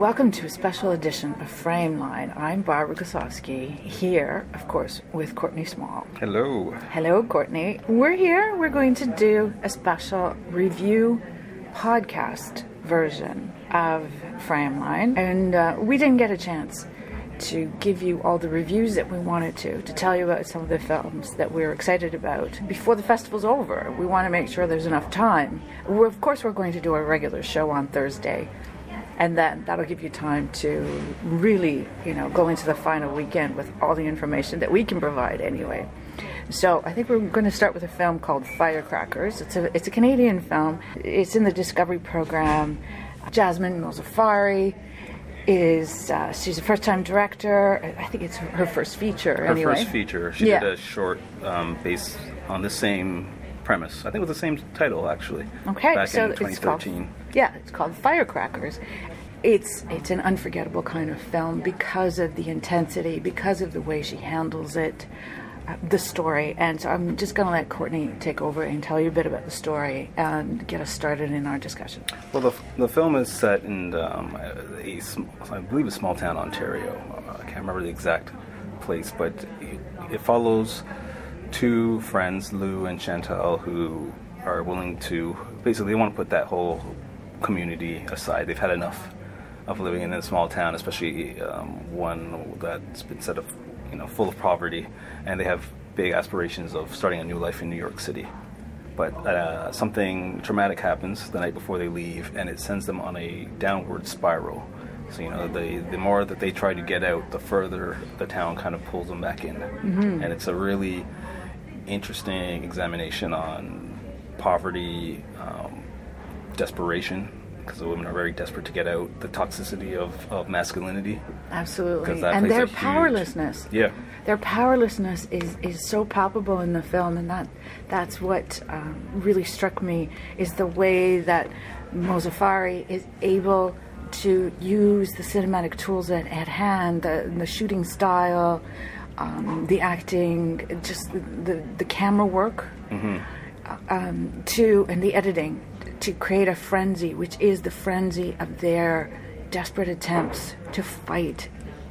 Welcome to a special edition of Frameline. I'm Barbara Goslawski, here, of course, with Courtney Small. Hello. Hello, Courtney. We're here. We're going to do a special review podcast version of Frameline, and uh, we didn't get a chance to give you all the reviews that we wanted to, to tell you about some of the films that we're excited about before the festival's over. We want to make sure there's enough time. We're, of course, we're going to do a regular show on Thursday, and then that'll give you time to really, you know, go into the final weekend with all the information that we can provide anyway. So I think we're going to start with a film called Firecrackers. It's a it's a Canadian film. It's in the Discovery program. Jasmin Mozaffari is uh, she's a first time director. I think it's her first feature. Her anyway. first feature. She Yeah. did a short um, based on the same premise. I think it was the same title actually. Okay, Back so in it's called 2013. yeah, it's called Firecrackers. It's it's an unforgettable kind of film because of the intensity, because of the way she handles it, uh, the story. And so I'm just going to let Courtney take over and tell you a bit about the story and get us started in our discussion. Well, the, the film is set in um, a, sm- I believe a small town, Ontario. Uh, I can't remember the exact place, but it, it follows two friends, Lou and Chantal, who are willing to basically they want to put that whole community aside. They've had enough of living in a small town, especially um, one that's been set up, you know, full of poverty, and they have big aspirations of starting a new life in New York City but uh, something traumatic happens the night before they leave, and it sends them on a downward spiral. So you know, the the more that they try to get out, the further the town kind of pulls them back in, and it's a really interesting examination on poverty, um, desperation, because the women are very desperate to get out, the toxicity of, of masculinity. Absolutely. And their huge- powerlessness. Yeah. Their powerlessness is, is so palpable in the film, and that that's what um, really struck me is the way that Mozaffari is able to use the cinematic tools at, at hand, the, the shooting style, um, the acting, just the, the, camera work, um, to and the editing to create a frenzy, which is the frenzy of their desperate attempts to fight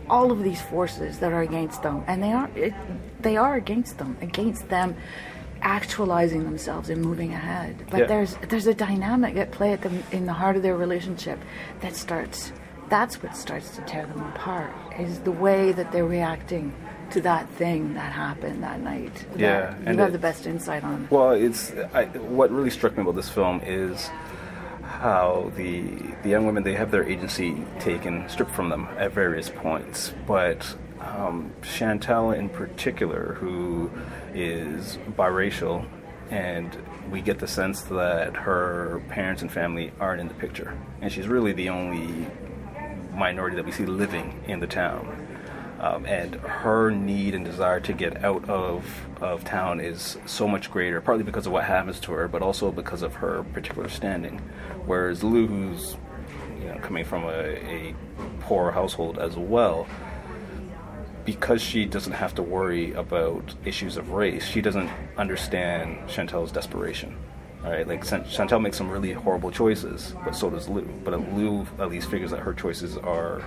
all of these forces that are against them, and they are it, they are against them, against them actualizing themselves and moving ahead. But Yeah. there's there's a dynamic at play at the, in the heart of their relationship that starts. That's what starts to tear them apart. Is the way that they're reacting to that thing that happened that night. Yeah, that and you have it- the best insight on. Well, it's I, what really struck me about this film is how the the young women they have their agency taken stripped from them at various points, but um, Chantal in particular, who is biracial, and we get the sense that her parents and family aren't in the picture, and she's really the only minority that we see living in the town. Um, and her need and desire to get out of, of town is so much greater, partly because of what happens to her, but also because of her particular standing. Whereas Lou, who's you know, coming from a, a poor household as well, because she doesn't have to worry about issues of race, she doesn't understand Chantal's desperation. All right, like Chantal makes some really horrible choices, but so does Lou. But Lou at least figures that her choices are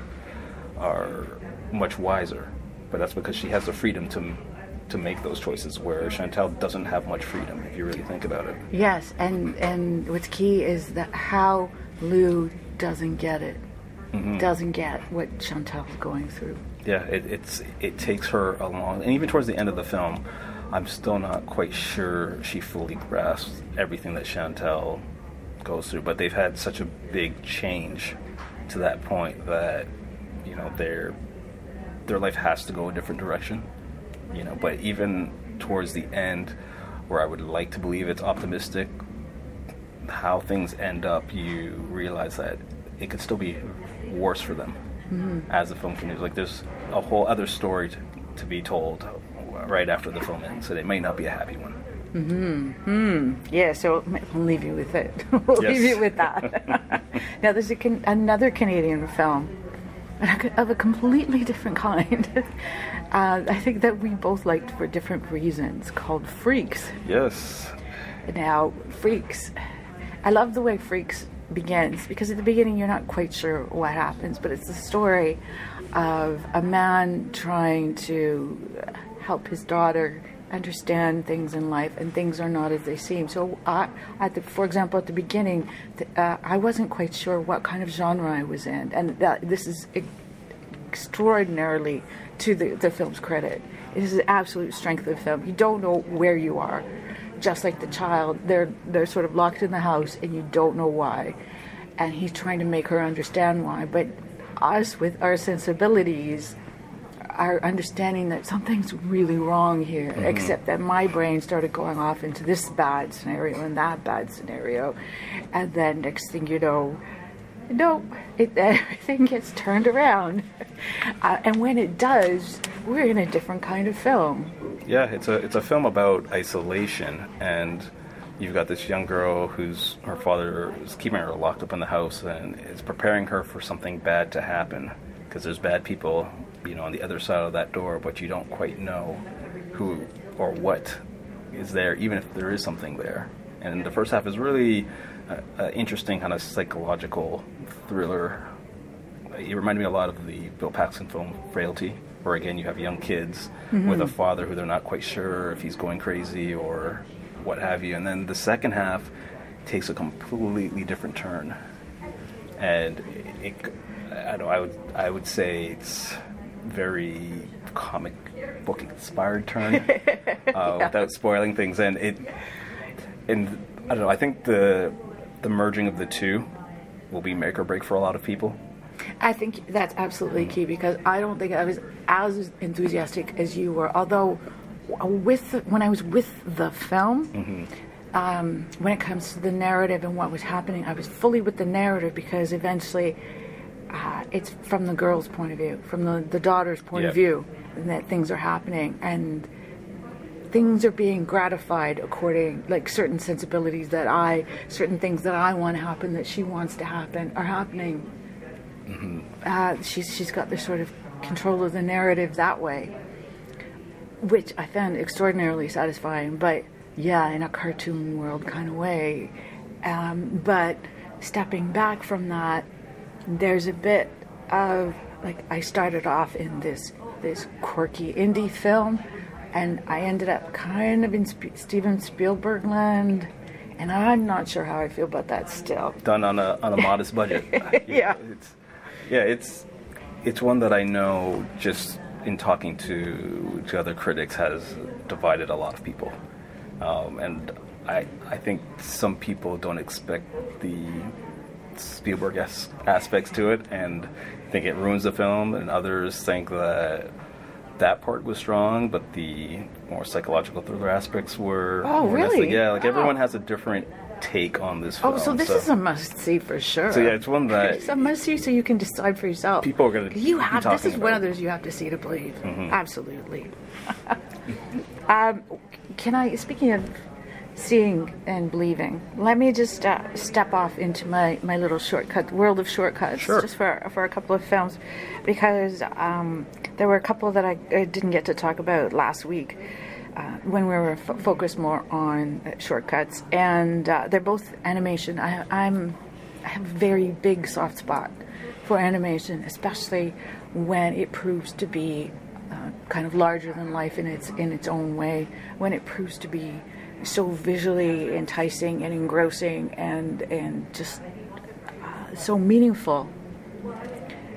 are much wiser. But that's because she has the freedom to to make those choices, where Chantal doesn't have much freedom. If you really think about it. Yes, and and what's key is that how Lou doesn't get it, Mm-hmm. doesn't get what Chantal's going through. Yeah, it, it's it takes her a long, and even towards the end of the film, I'm still not quite sure she fully grasps everything that Chantal goes through. But they've had such a big change to that point that you know their their life has to go a different direction. You know, but even towards the end, where I would like to believe it's optimistic, how things end up, you realize that it could still be worse for them as the film continues. Like there's a whole other story to, to be told right after the film ends, so it may not be a happy one. Hmm. Yeah, so we'll leave you with it. we'll Yes. leave you with that. now, there's a can- another Canadian film of a completely different kind. uh, I think that we both liked for different reasons, called Freaks. Yes. Now, Freaks, I love the way Freaks begins because at the beginning you're not quite sure what happens, but it's the story of a man trying to help his daughter understand things in life, and things are not as they seem. So, I, at the, for example, at the beginning, uh, I wasn't quite sure what kind of genre I was in, and that this is extraordinarily to the, the film's credit. It is the absolute strength of the film. You don't know where you are, just like the child. They're they're sort of locked in the house, and you don't know why. And he's trying to make her understand why. But us, with our sensibilities, are understanding that something's really wrong here. Mm-hmm. Except that my brain started going off into this bad scenario and that bad scenario, and then next thing you know nope, it, everything gets turned around. Uh, and when it does, we're in a different kind of film. Yeah, it's a it's a film about isolation, and you've got this young girl whose her father is keeping her locked up in the house and is preparing her for something bad to happen because there's bad people, you know, on the other side of that door, but you don't quite know who or what is there, even if there is something there. And the first half is really uh, interesting kind of psychological thriller. It reminded me a lot of the Bill Paxton film Frailty, where again you have young kids mm-hmm. with a father who they're not quite sure if he's going crazy or what have you. And then the second half takes a completely different turn, and it I know I would I would say it's very comic book inspired turn uh, yeah. without spoiling things, and it and I don't know. I think the the merging of the two will be make or break for a lot of people. I think that's absolutely key because I don't think I was as enthusiastic as you were. Although, with when I was with the film, mm-hmm. um, when it comes to the narrative and what was happening, I was fully with the narrative because eventually, uh, it's from the girl's point of view, from the the daughter's point yep. of view, that things are happening and things are being gratified according like certain sensibilities that I certain things that I want to happen that she wants to happen are happening. Mm-hmm. Uh, she's she's got this sort of control of the narrative that way, which I found extraordinarily satisfying. But yeah, in a cartoon world kind of way. Um, but stepping back from that, there's a bit of like I started off in this this quirky indie film and I ended up kind of in Sp- Steven Spielberg land, and I'm not sure how I feel about that still. Done on a on a modest budget. yeah, it's yeah, it's it's one that I know just in talking to to other critics has divided a lot of people, um, and I I think some people don't expect the Spielberg aspects to it and think it ruins the film, and others think that that part was strong, but the more psychological thriller aspects were. Oh, really? Yeah, like everyone has a different take on this film. Oh, so this so. is a must see for sure. So yeah, it's one that it's a must see, so you can decide for yourself. People are gonna. You have this is one of those you have to see to believe. Mm-hmm. Absolutely. um, can I? Speaking of seeing and believing. Let me just uh, step off into my, my little shortcut world of shortcuts, sure. just for for a couple of films, because um, there were a couple that I, I, didn't get to talk about last week. Uh, when we were f- focused more on uh, shortcuts, and uh, they're both animation. I, I'm I have a very big soft spot for animation, especially when it proves to be uh, kind of larger than life in its in its own way. When it proves to be so visually enticing and engrossing and and just uh, so meaningful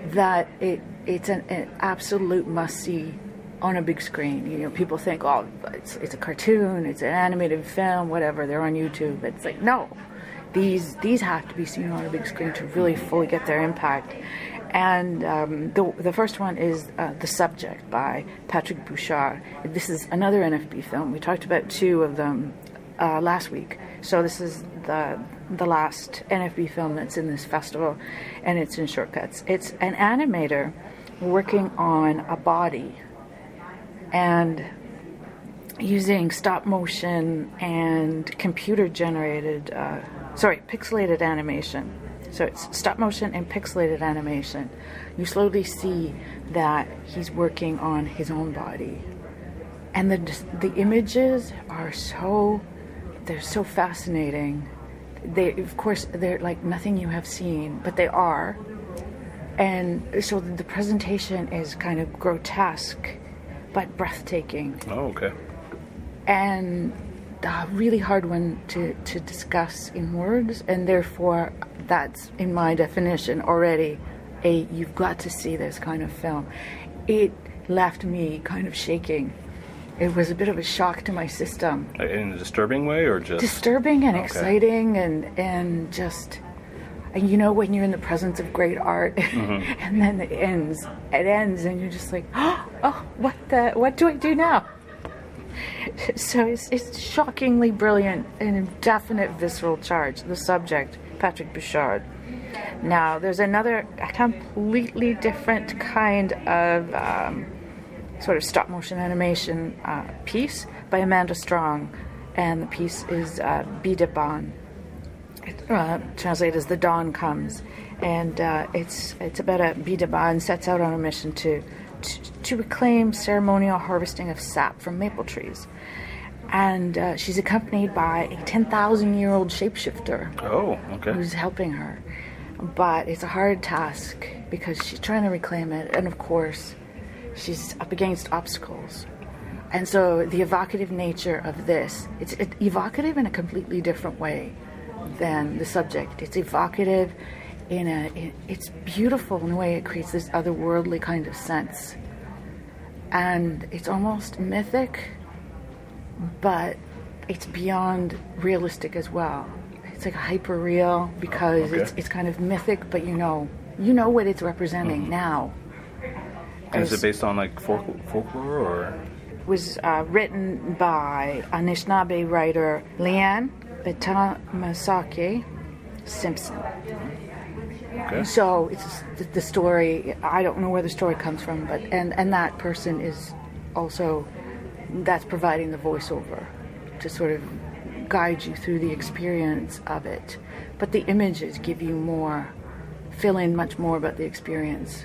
that it it's an, an absolute must see on a big screen. You know, people think, oh, it's, it's a cartoon, it's an animated film, whatever. They're on YouTube. It's like no, these these have to be seen on a big screen to really fully get their impact. And um, the the first one is uh, the subject by Patrick Bouchard. This is another NFB film. We talked about two of them uh, last week, so this is the the last NFB film that's in this festival, and it's in shortcuts. It's an animator working on a body and using stop motion and computer generated, uh, sorry, pixelated animation. So it's stop motion and pixelated animation. You slowly see that he's working on his own body. And the, the images are so, they're so fascinating. they, of course, they're like nothing you have seen, but they are. And so the presentation is kind of grotesque, but breathtaking Oh, okay. and a really hard one to, to discuss in words, and therefore that's in my definition already a you've got to see this kind of film. It left me kind of shaking. It was a bit of a shock to my system. In a disturbing way, or just Disturbing and Okay. exciting and and just and you know when you're in the presence of great art Mm-hmm. and then it ends it ends and you're just like oh what the what do I do now so it's, it's shockingly brilliant and a definite visceral charge. The subject, Patrick Bouchard. Now, there's another completely different kind of um, sort of stop motion animation uh, piece by Amanda Strong, and the piece is uh, Biidaaban. It, uh, translated as "The Dawn Comes," and uh, it's it's about a Biidaaban sets out on a mission to, to reclaim ceremonial harvesting of sap from maple trees, and uh, she's accompanied by a ten thousand year old shapeshifter Oh, okay. who's helping her. But it's a hard task because she's trying to reclaim it, and of course, she's up against obstacles. And so the evocative nature of this, it's evocative in a completely different way than the subject. It's evocative in a, it, it's beautiful in a way it creates this otherworldly kind of sense. And it's almost mythic, but it's beyond realistic as well. It's like hyper real because Okay. it's it's kind of mythic, but you know you know what it's representing now. And is it based on like folk- folklore or? was uh, written by Anishinaabe writer Leanne Betasamosake Simpson. Okay. So it's the, the story. I don't know where the story comes from, but and and that person is also that's providing the voiceover to sort of guide you through the experience of it. But the images give you more, fill in much more about the experience.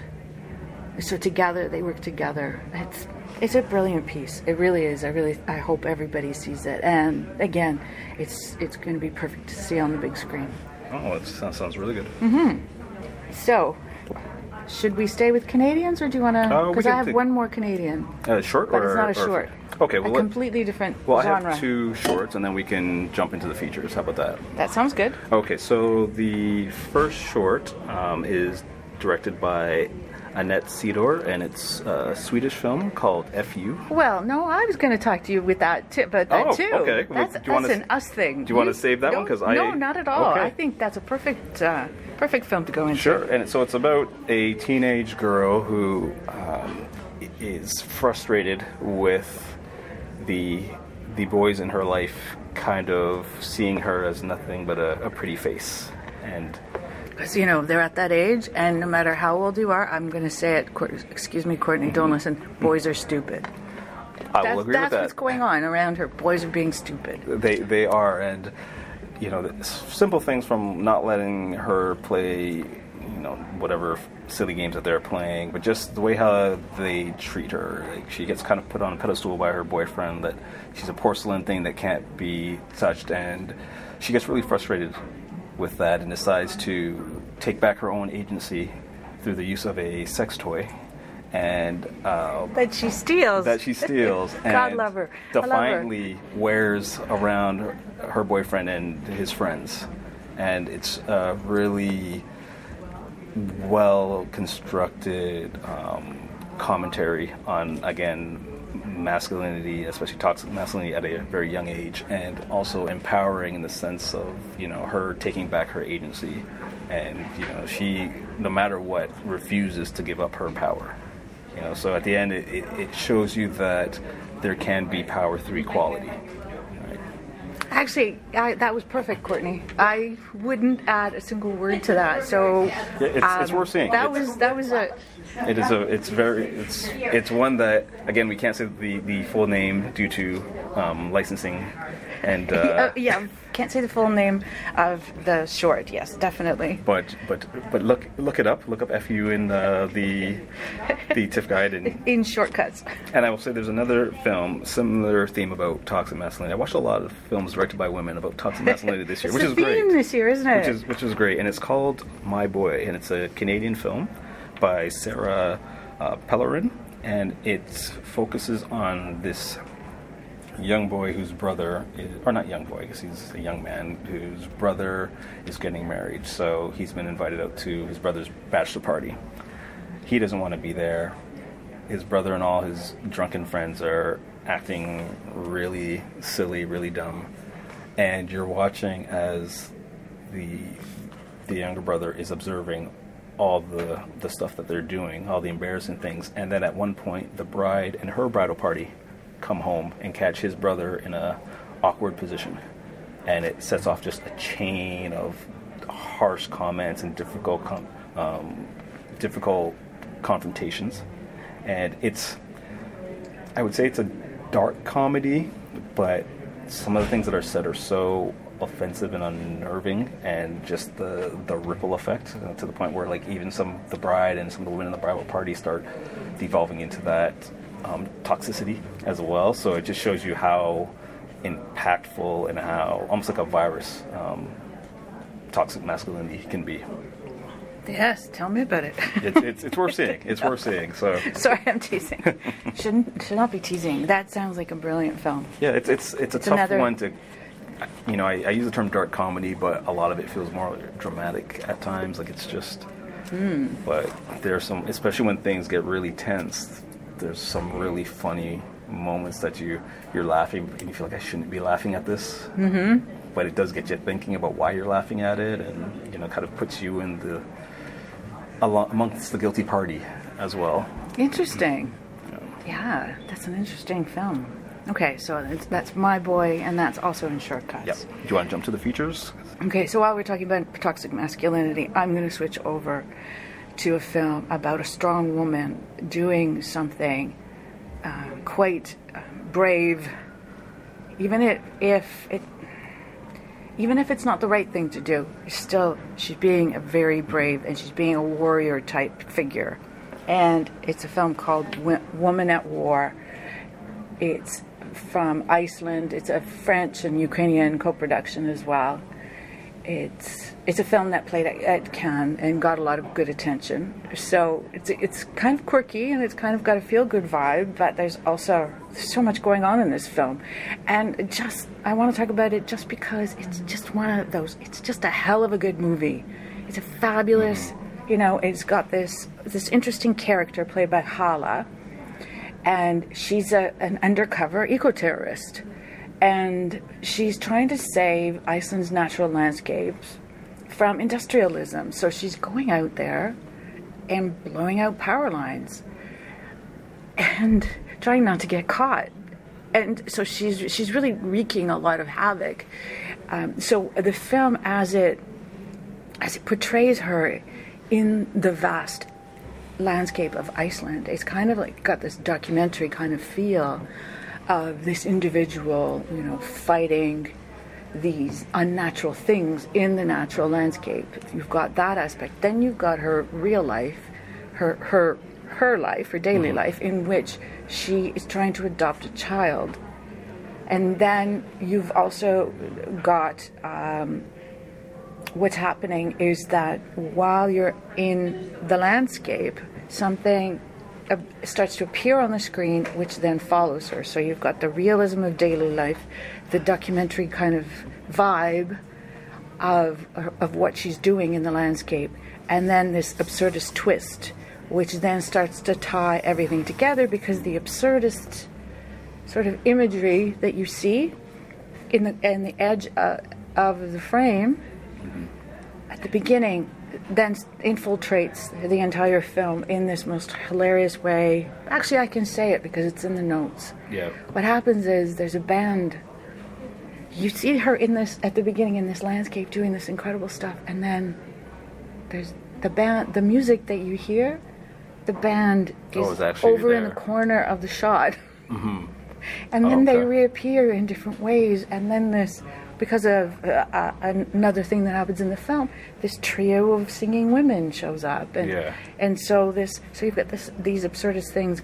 So together they work together. It's it's a brilliant piece. It really is. I really I hope everybody sees it. And again, it's it's going to be perfect to see on the big screen. Oh, that sounds, sounds really good. Mm-hmm. So, should we stay with Canadians or do you want to? Uh, Because can I have take- one more Canadian, Uh, short but or? it's not a or- short. Okay, well, a completely different well, I have two shorts, and then we can jump into the features. How about that? That sounds good. Okay, so the first short um, is directed by Anette Sidor, and it's a Swedish film called "Fu." Well, no, I was going to talk to you with that too, about that Oh, too. okay. Well, That's, do you wanna that's s- an us thing. do you wanna save that one? Because I- no, not at all. Okay. I think that's a perfect, uh, perfect film to go into. Sure, and so it's about a teenage girl who um, is frustrated with the the boys in her life, kind of seeing her as nothing but a, a pretty face, and Because you know they're at that age, and no matter how old you are, I'm going to say it. Excuse me, Courtney. Don't listen. Boys are stupid. I That's, will agree that's with that. what's going on around her. Boys are being stupid. They they are, and you know, simple things from not letting her play, you know, whatever silly games that they're playing, but just the way how they treat her. Like she gets kind of put on a pedestal by her boyfriend that she's a porcelain thing that can't be touched, and she gets really frustrated with that and decides to take back her own agency through the use of a sex toy. And uh, That she steals. that she steals. God and love her. I love her. Defiantly wears around her, her boyfriend and his friends, and it's a really well constructed um, commentary on again masculinity, especially toxic masculinity at a very young age, and also empowering in the sense of you know her taking back her agency, and you know she no matter what refuses to give up her power. You know, so at the end, it, it, it shows you that there can be power through equality. Right? Actually, I, that was perfect, Courtney. I wouldn't add a single word to that. So Yeah, it's, it's um, worth seeing. That It's- was that was a It is a. It's very. It's. It's one that again we can't say the the full name due to um, licensing And Uh, uh, yeah, can't say the full name of the short. Yes, definitely. but but but look look it up. Look up FU in uh, the the TIFF guide, and In shortcuts. and I will say there's another film similar theme about toxic masculinity. I watched a lot of films directed by women about toxic masculinity this year, which is great. this year, isn't it? which is which is great, and it's called My Boy, and it's a Canadian film by Sarah uh, Pellerin, and it focuses on this young boy whose brother is, or not young boy, because he's a young man whose brother is getting married. So he's been invited out to his brother's bachelor party. He doesn't want to be there. His brother and all his drunken friends are acting really silly, really dumb, and you're watching as the the younger brother is observing all the the stuff that they're doing, all the embarrassing things, and then at one point the bride and her bridal party come home and catch his brother in a awkward position, and it sets off just a chain of harsh comments and difficult com- um, difficult confrontations, and it's I would say it's a dark comedy, but some of the things that are said are so offensive and unnerving, and just the the ripple effect uh, to the point where like even some the bride and some of the women in the bridal party start devolving into that um, toxicity as well. So it just shows you how impactful and how almost like a virus um, toxic masculinity can be. Yes, tell me about it. It's, it's, it's worth seeing. It's worth seeing. So Sorry, I'm teasing. Shouldn't should not be teasing. That sounds like a brilliant film. Yeah, it's it's it's a It's tough another- one to. You know, I, I use the term dark comedy, but a lot of it feels more dramatic at times. Like it's just. Hmm. But there's some, especially when things get really tense. There's some really funny moments that you you're laughing and you feel like I shouldn't be laughing at this. Mm-hmm. But it does get you thinking about why you're laughing at it, and you know, kind of puts you in the amongst the guilty party as well. Interesting. Yeah, that's an interesting film. Okay, so that's, that's My Boy, and that's also in Shortcuts. Yep. Do you want to jump to the features? Okay, so while we're talking about toxic masculinity, I'm going to switch over to a film about a strong woman doing something uh, quite uh, brave, even it, if it, even if it's not the right thing to do. Still, she's being a very brave and she's being a warrior type figure. And it's a film called Woman at War. It's from Iceland. It's a French and Ukrainian co-production as well. It's it's a film that played at, at Cannes and got a lot of good attention. So it's it's kind of quirky and it's kind of got a feel good vibe, but there's also so much going on in this film, and just I want to talk about it just because it's just one of those. It's just a hell of a good movie. It's a fabulous, you know. It's got this this interesting character played by Halla and she's a, an undercover eco-terrorist and she's trying to save iceland's natural landscapes from industrialism so she's going out there and blowing out power lines and trying not to get caught and so she's she's really wreaking a lot of havoc um, so the film as it as it portrays her in the vast landscape of Iceland. It's kind of like got this documentary kind of feel of this individual, you know, fighting these unnatural things in the natural landscape. You've got that aspect. Then you've got her real life, her her her life, her daily life, in which she is trying to adopt a child. And then you've also got um, what's happening is that while you're in the landscape, something uh, starts to appear on the screen, which then follows her. So you've got the realism of daily life, the documentary kind of vibe of of what she's doing in the landscape, and then this absurdist twist, which then starts to tie everything together because the absurdist sort of imagery that you see in the in the edge uh, of the frame at the beginning then infiltrates the entire film in this most hilarious way. Actually, I can say it because it's in the notes. Yeah. What happens is there's a band. You see her in this at the beginning in this landscape doing this incredible stuff, and then there's the band. The music that you hear, the band Oh, is actually over in the corner of the shot. Mm-hmm. and then they Okay. reappear in different ways. And then this, because of uh, uh, another thing that happens in the film, this trio of singing women shows up, and Yeah. and so this, so you've got this these absurdist things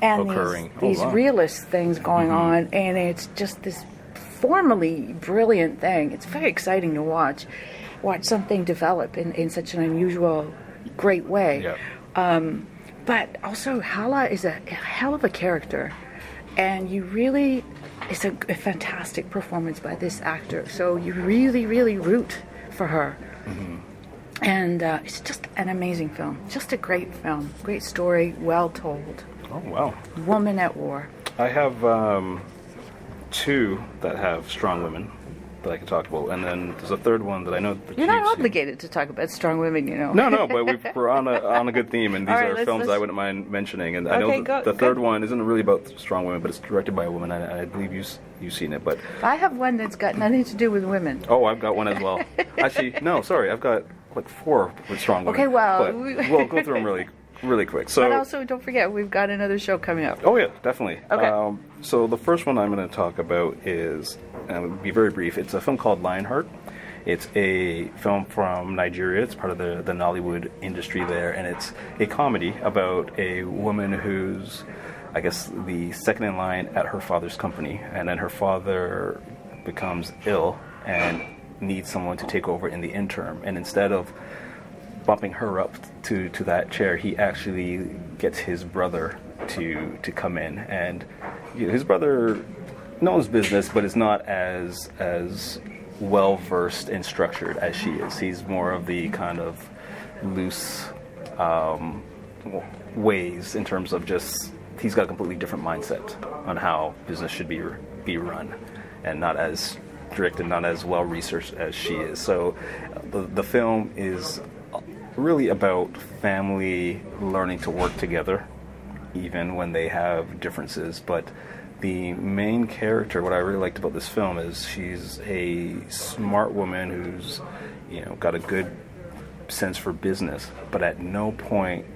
and Occurring. these, Oh, these wow. realist things going on, and it's just this formally brilliant thing. It's very exciting to watch, watch something develop in, in such an unusual, great way. Yeah. But also, Halla is a hell of a character, and you really, it's a, a fantastic performance by this actor. So you really, really root for her. And uh, it's just an amazing film. Just a great film. Great story, well told. Oh wow. Woman at War. I have um, two that have strong women that I can talk about, and then there's a third one that I know. That You're not obligated to talk about strong women, you know. No, no, but we've, we're on a on a good theme, and these right, are let's- films let's- I wouldn't mind mentioning. And I know Okay, go- the third go. one isn't really about strong women, but it's directed by a woman, I, I believe you you've seen it. But I have one that's got nothing to do with women. oh, I've got one as well. Actually, no, sorry, I've got like four with strong women. Okay, well, but we- we'll go through them really, really quick. So But also, don't forget, we've got another show coming up. Oh yeah, definitely. Okay. Um, so the first one I'm going to talk about is, and it'll be very brief. It's a film called Lionheart. It's a film from Nigeria. It's part of the the Nollywood industry there, and it's a comedy about a woman who's, I guess, the second in line at her father's company, and then her father becomes ill and needs someone to take over in the interim, and instead of bumping her up to, to that chair, he actually gets his brother to to come in, and you know, his brother knows business, but is not as as well versed and structured as she is. He's more of the kind of loose um, ways in terms of just he's got a completely different mindset on how business should be be run, and not as strict and not as well researched as she is. So, uh, the the film is really about family learning to work together, even when they have differences. But the main character, what I really liked about this film is she's a smart woman who's, you know, got a good sense for business, but at no point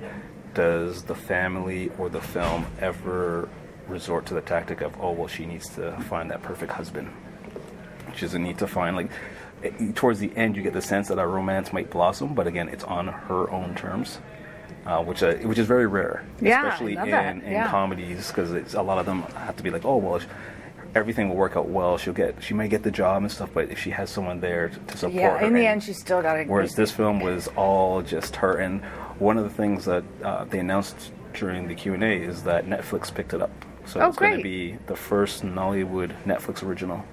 does the family or the film ever resort to the tactic of, oh, well, she needs to find that perfect husband. She doesn't need to find, like, towards the end, you get the sense that a romance might blossom, but again, it's on her own terms. Uh, which uh, which is very rare, Yeah, especially in, in yeah. comedies, because a lot of them have to be like, oh well, everything will work out well. She'll get, she may get the job and stuff, but if she has someone there to, to support Yeah, her, in the end, she's still got to. Whereas this film was all just her. And one of the things that uh, they announced during the Q and A is that Netflix picked it up. So Oh, it's going to be the first Nollywood Netflix original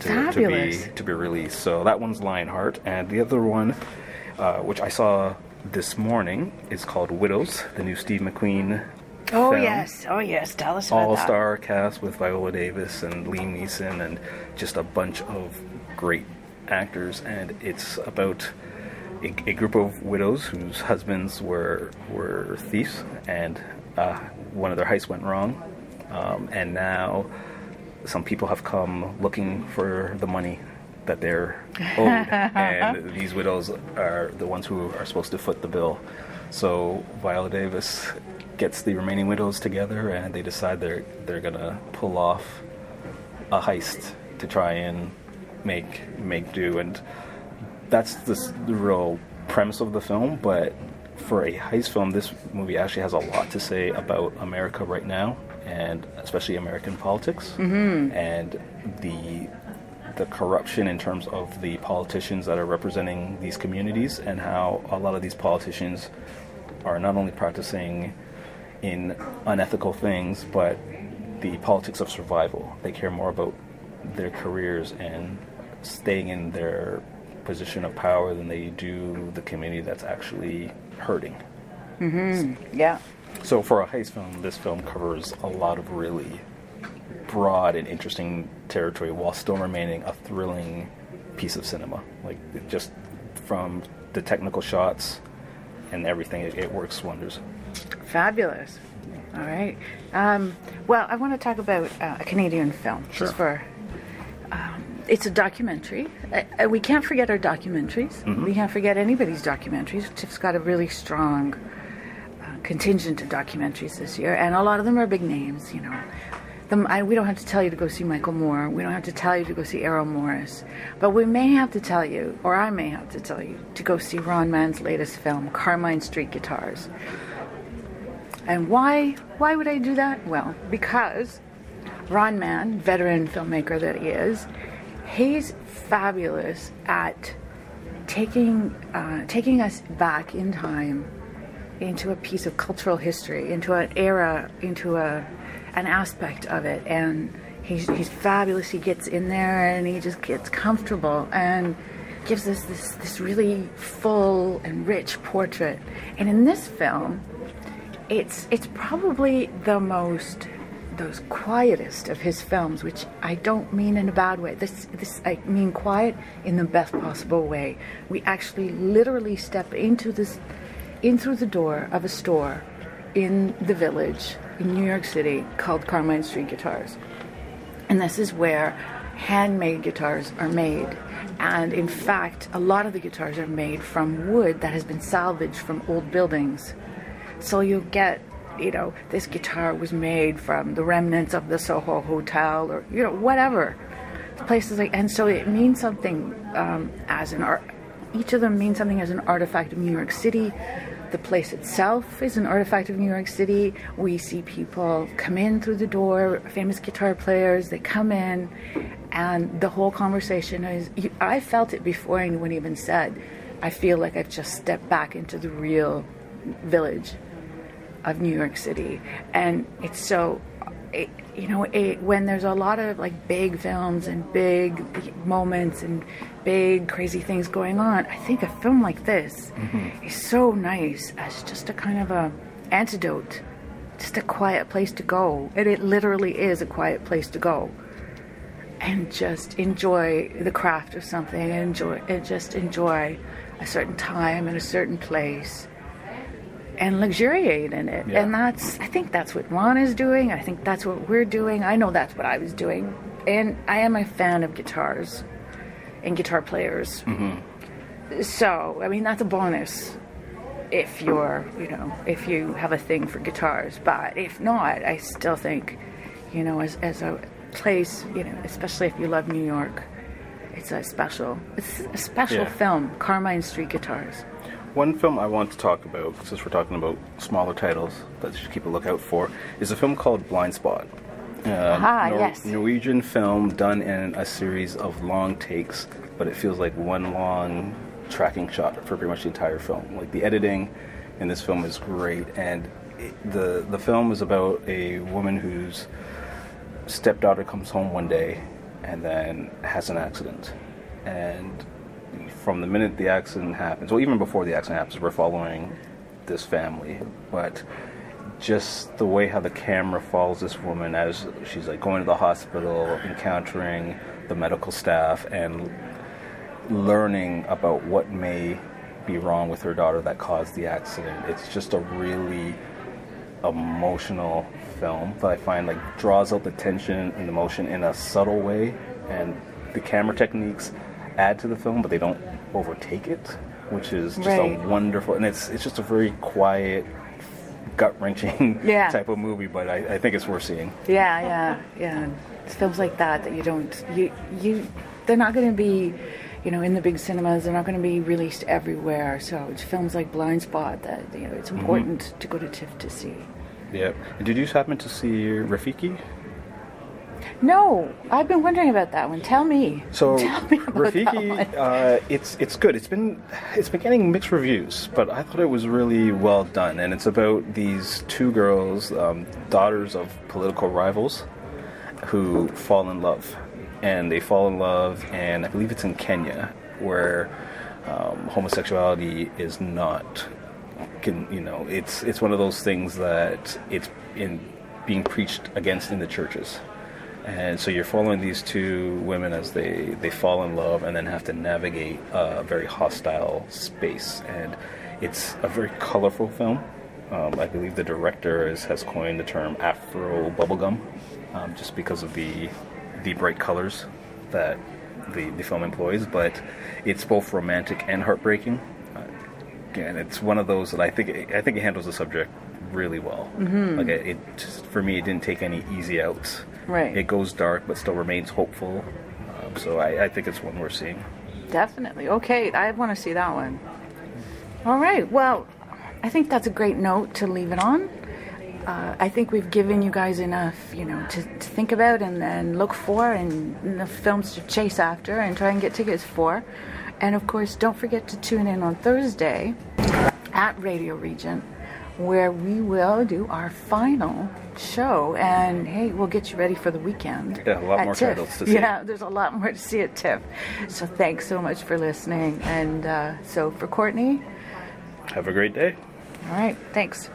to, to be to be released. So that one's Lionheart, and the other one, uh, which I saw this morning, is called Widows, the new Steve McQueen. Oh film yes, oh yes. Tell us about all that. star cast with Viola Davis and Liam Neeson and just a bunch of great actors. And it's about a, a group of widows whose husbands were were thieves, and uh, one of their heists went wrong, um, and now some people have come looking for the money that they're owed, and these widows are the ones who are supposed to foot the bill. So Viola Davis gets the remaining widows together, and they decide they're they're gonna pull off a heist to try and make make do, and that's the, the real premise of the film. But for a heist film, this movie actually has a lot to say about America right now, and especially American politics, mm-hmm. and the the corruption in terms of the politicians that are representing these communities, and how a lot of these politicians are not only practicing in unethical things, but the politics of survival. They care more about their careers and staying in their position of power than they do the community that's actually hurting. mhm Yeah. So, for a heist film, this film covers a lot of really broad and interesting territory while still remaining a thrilling piece of cinema. Like, just from the technical shots and everything, it, it works wonders. Fabulous. All right. Um, well, I want to talk about uh, a Canadian film. Sure. Just for. Um, it's a documentary. Uh, uh, we can't forget our documentaries. Mm-hmm. We can't forget anybody's documentaries. Tiff's got a really strong contingent of documentaries this year, and a lot of them are big names. You know, the, I, we don't have to tell you to go see Michael Moore. We don't have to tell you to go see Errol Morris. But we may have to tell you, or I may have to tell you, to go see Ron Mann's latest film, Carmine Street Guitars. And why? Why would I do that? Well, because Ron Mann, veteran filmmaker that he is, he's fabulous at taking uh, taking us back in time into a piece of cultural history, into an era, into a an aspect of it, and he's he's fabulous. He gets in there and he just gets comfortable and gives us this this really full and rich portrait. And in this film, it's it's probably the most those quietest of his films, which I don't mean in a bad way. This this I mean quiet in the best possible way. We actually literally step into this in through the door of a store in the village in New York City called Carmine Street Guitars. And this is where handmade guitars are made. And in fact, a lot of the guitars are made from wood that has been salvaged from old buildings. So you get, you know, this guitar was made from the remnants of the Soho Hotel or, you know, whatever. Places like, and so it means something um, as an art. Each of them means something as an artifact of New York City. The place itself is an artifact of New York City. We see people come in through the door, famous guitar players, they come in, and the whole conversation is I felt it before anyone even said, I feel like I've just stepped back into the real village of New York City. And it's so, it, you know, it, when there's a lot of like big films and big moments and big crazy things going on, I think a film like this mm-hmm. is so nice as just a kind of a antidote, just a quiet place to go. And it literally is a quiet place to go. And just enjoy the craft of something and enjoy and just enjoy a certain time and a certain place and luxuriate in it. Yeah. And that's, I think that's what Ron is doing. I think that's what we're doing. I know that's what I was doing. And I am a fan of guitars and guitar players. Mm-hmm. So, I mean, that's a bonus if you're, you know, if you have a thing for guitars. But if not, I still think, you know, as, as a place, you know, especially if you love New York, it's a special, it's a special yeah. film, Carmine Street Guitars. One film I want to talk about, since we're talking about smaller titles that you should keep a lookout for, is a film called Blind Spot. Uh, ah, Nor- yes. Norwegian film done in a series of long takes, but it feels like one long tracking shot for pretty much the entire film. Like the editing in this film is great, and it, the the film is about a woman whose stepdaughter comes home one day and then has an accident, and from the minute the accident happens, well, even before the accident happens, we're following this family. But just the way how the camera follows this woman as she's like going to the hospital, encountering the medical staff, and learning about what may be wrong with her daughter that caused the accident. It's just a really emotional film that I find like draws out the tension and emotion in a subtle way, and the camera techniques add to the film, but they don't overtake it, which is just right. a wonderful. And it's it's just a very quiet, gut wrenching yeah. type of movie, but I, I think it's worth seeing. Yeah, yeah, yeah. It's films like that that you don't you you they're not going to be you know, in the big cinemas. They're not going to be released everywhere. So it's films like Blind Spot that you know it's mm-hmm. important mm-hmm. to go to TIFF to see. Yep. And did you happen to see Rafiki? No, I've been wondering about that one. Tell me. So Tell me Rafiki, uh, it's it's good. It's been it's been getting mixed reviews, but I thought it was really well done. And it's about these two girls, um, daughters of political rivals, who fall in love, and they fall in love, and I believe it's in Kenya where um, homosexuality is not. Can you know? It's it's one of those things that it's in being preached against in the churches and so you're following these two women as they, they fall in love and then have to navigate a very hostile space. And it's a very colorful film. Um, I believe the director is, has coined the term Afro bubblegum um, just because of the, the bright colors that the, the film employs. But it's both romantic and heartbreaking. Uh, again, it's one of those that I think I think it handles the subject really well. Mm-hmm. Like it, it just, for me, it didn't take any easy outs Right. it goes dark but still remains hopeful. Um, so I, I think it's one we're seeing. Definitely. Okay, I want to see that one. All right. Well, I think that's a great note to leave it on. Uh, I think we've given you guys enough, you know, to, to think about and then look for, and, and the films to chase after and try and get tickets for. And of course, don't forget to tune in on Thursday at Radio Regent, where we will do our final show. And hey, we'll get you ready for the weekend. Yeah, a lot more TIFF. titles to see. Yeah, there's a lot more to see at TIFF. So thanks so much for listening. And uh, so for Courtney, Have a great day. all right, thanks.